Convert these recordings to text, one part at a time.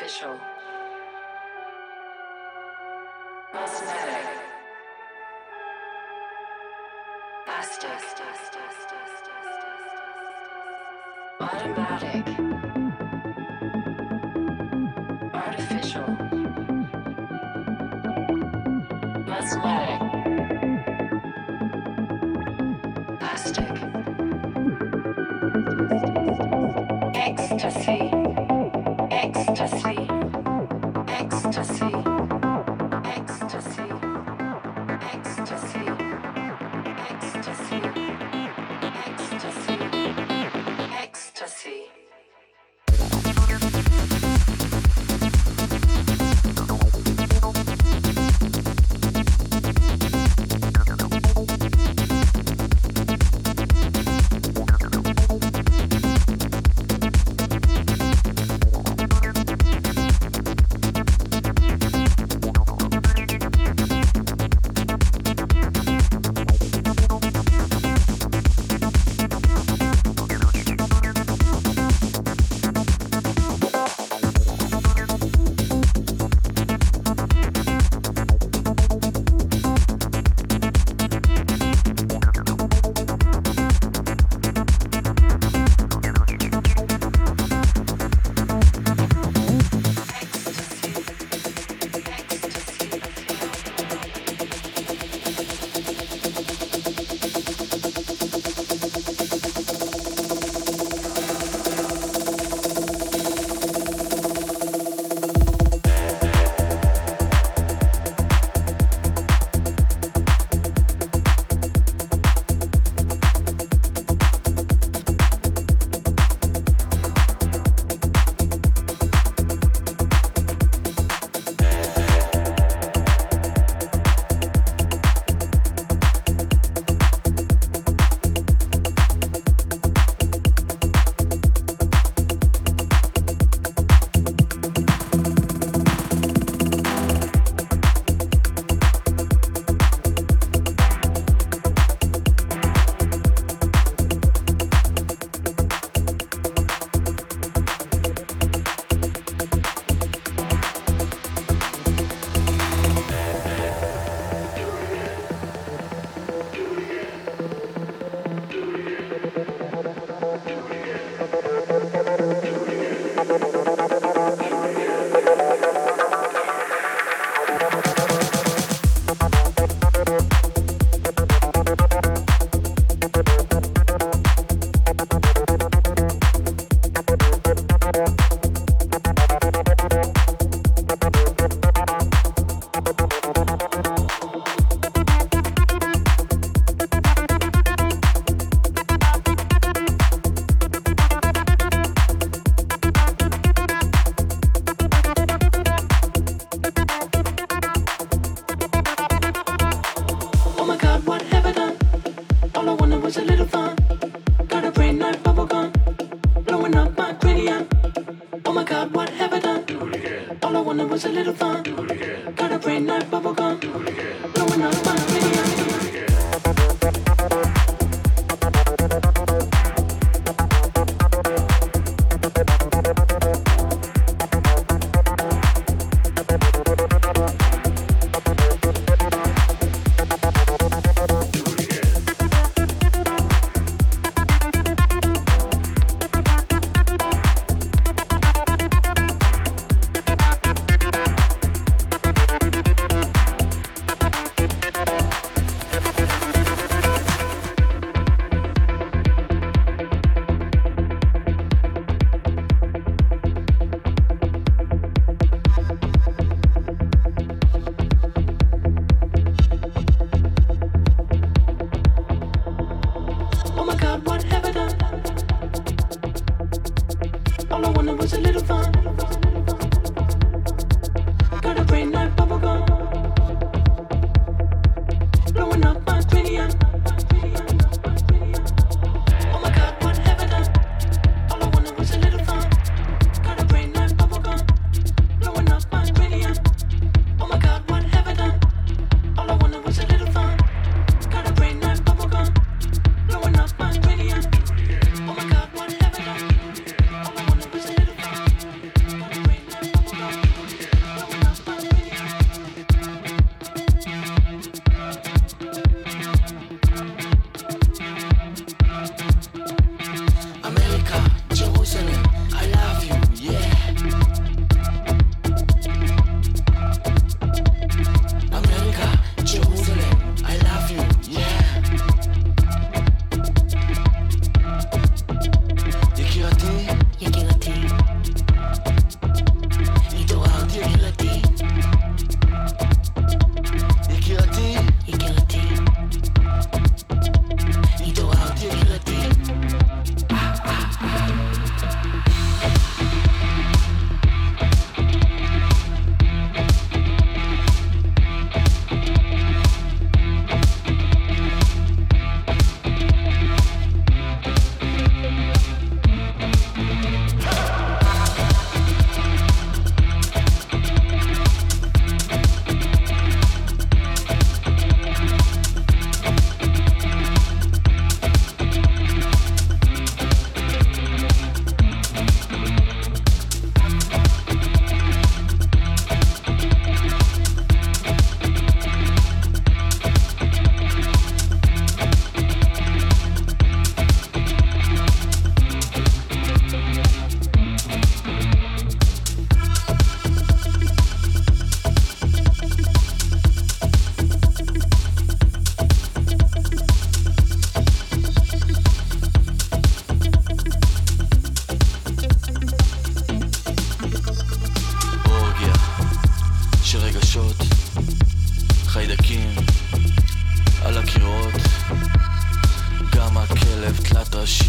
Artificial. Cosmetic. Plastic. Automatic.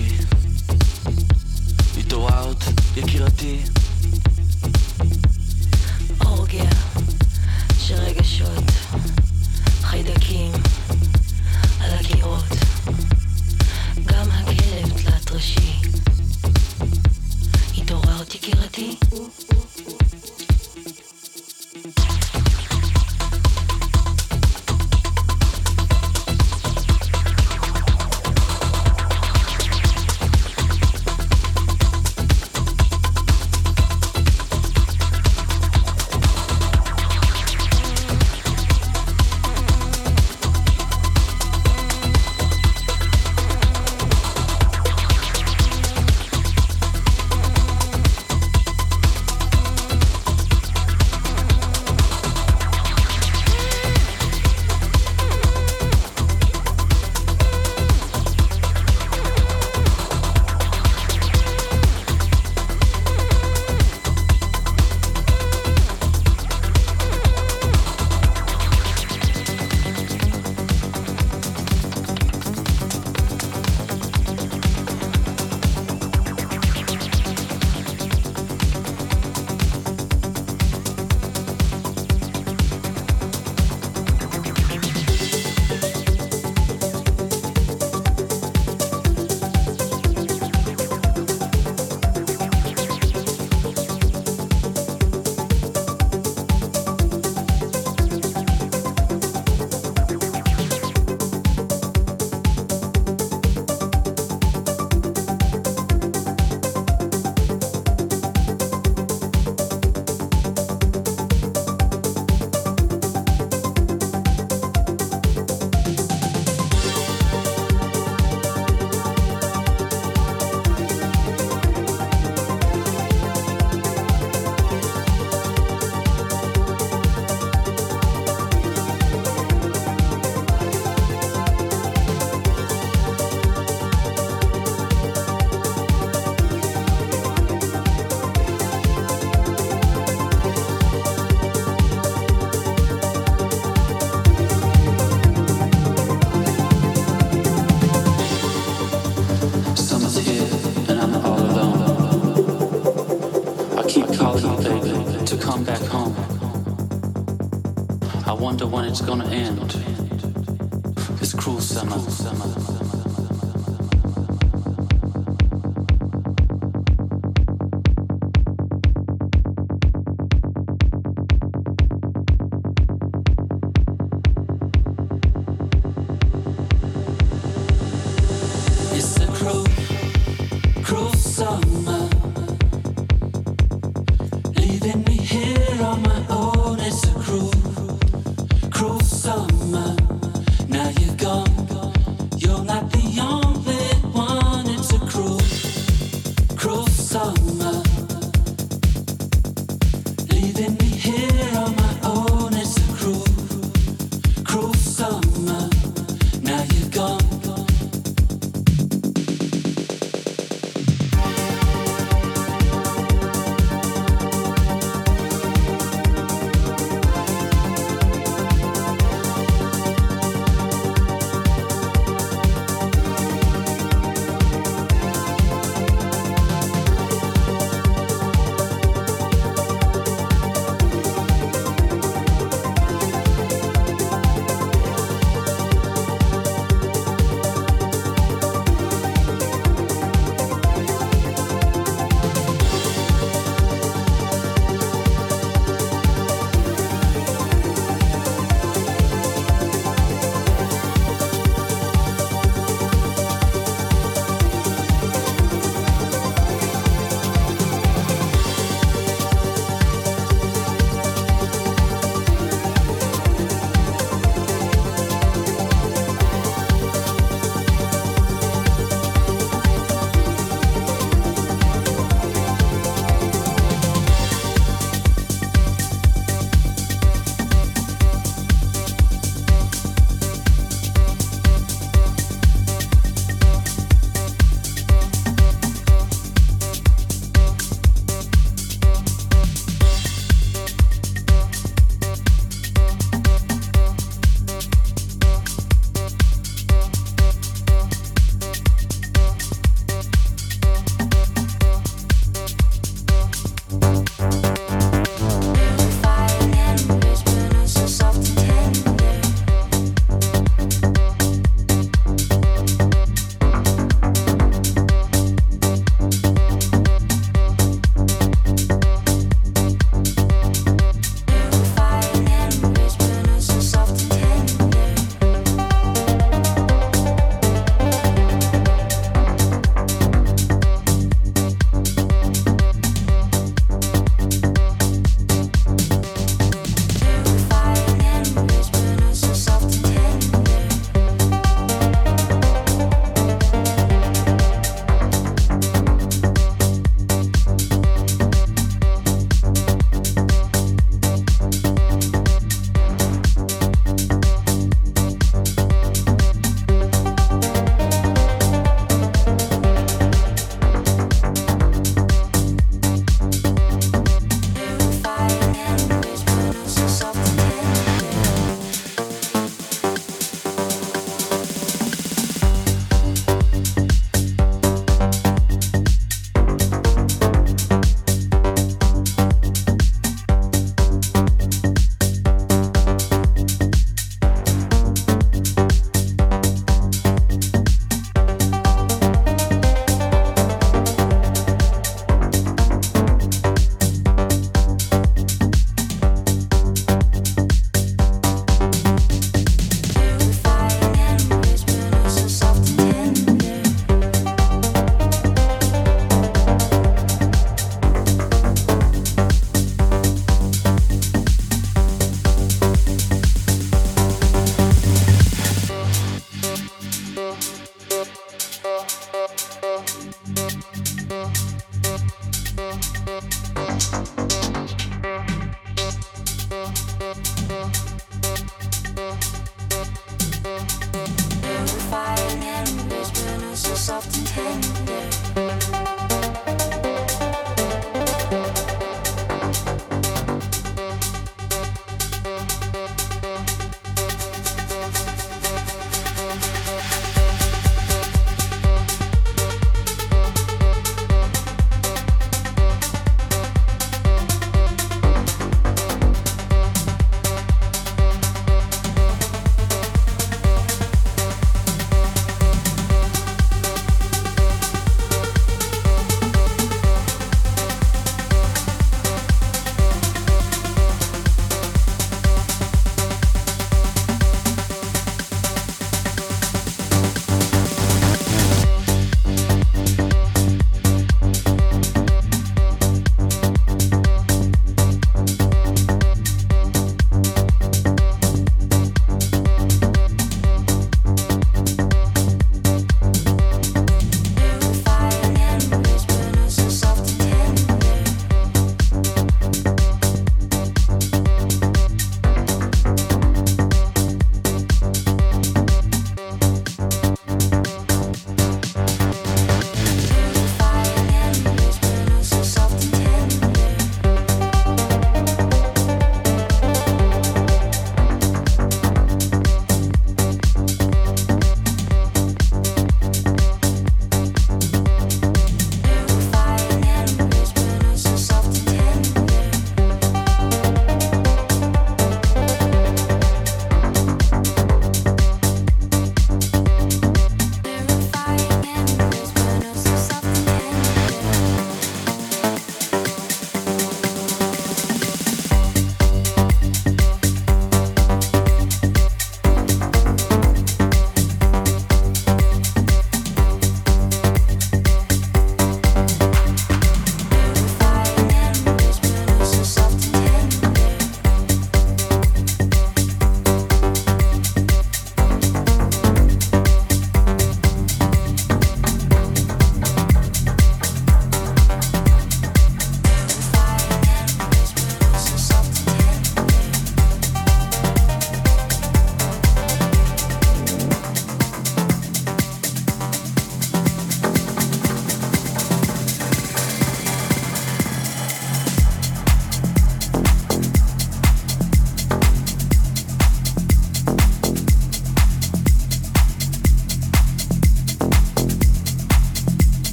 אותי. התעוררת, יקירתי. אורגיה של רגשות, חיידקים על הקירות. גם הכלב תלת ראשי. התעוררת, יקירתי?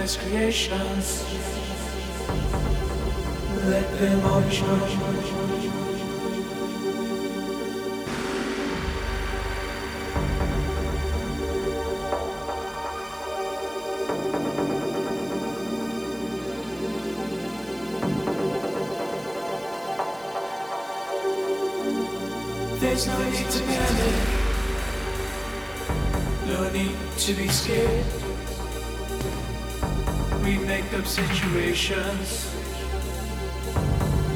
Unleash creations. Let them all shown. There's no need to panic. No need to be scared. We make up situations.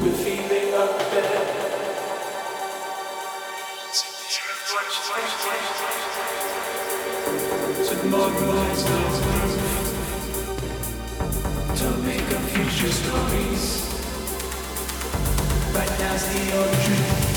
We're feeling up there. Tomorrow has no Don't make up future stories. Right now's the only truth.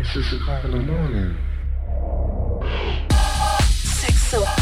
It's six oh o'clock in the morning. Six so.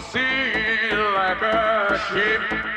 See like a ship.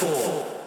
そう。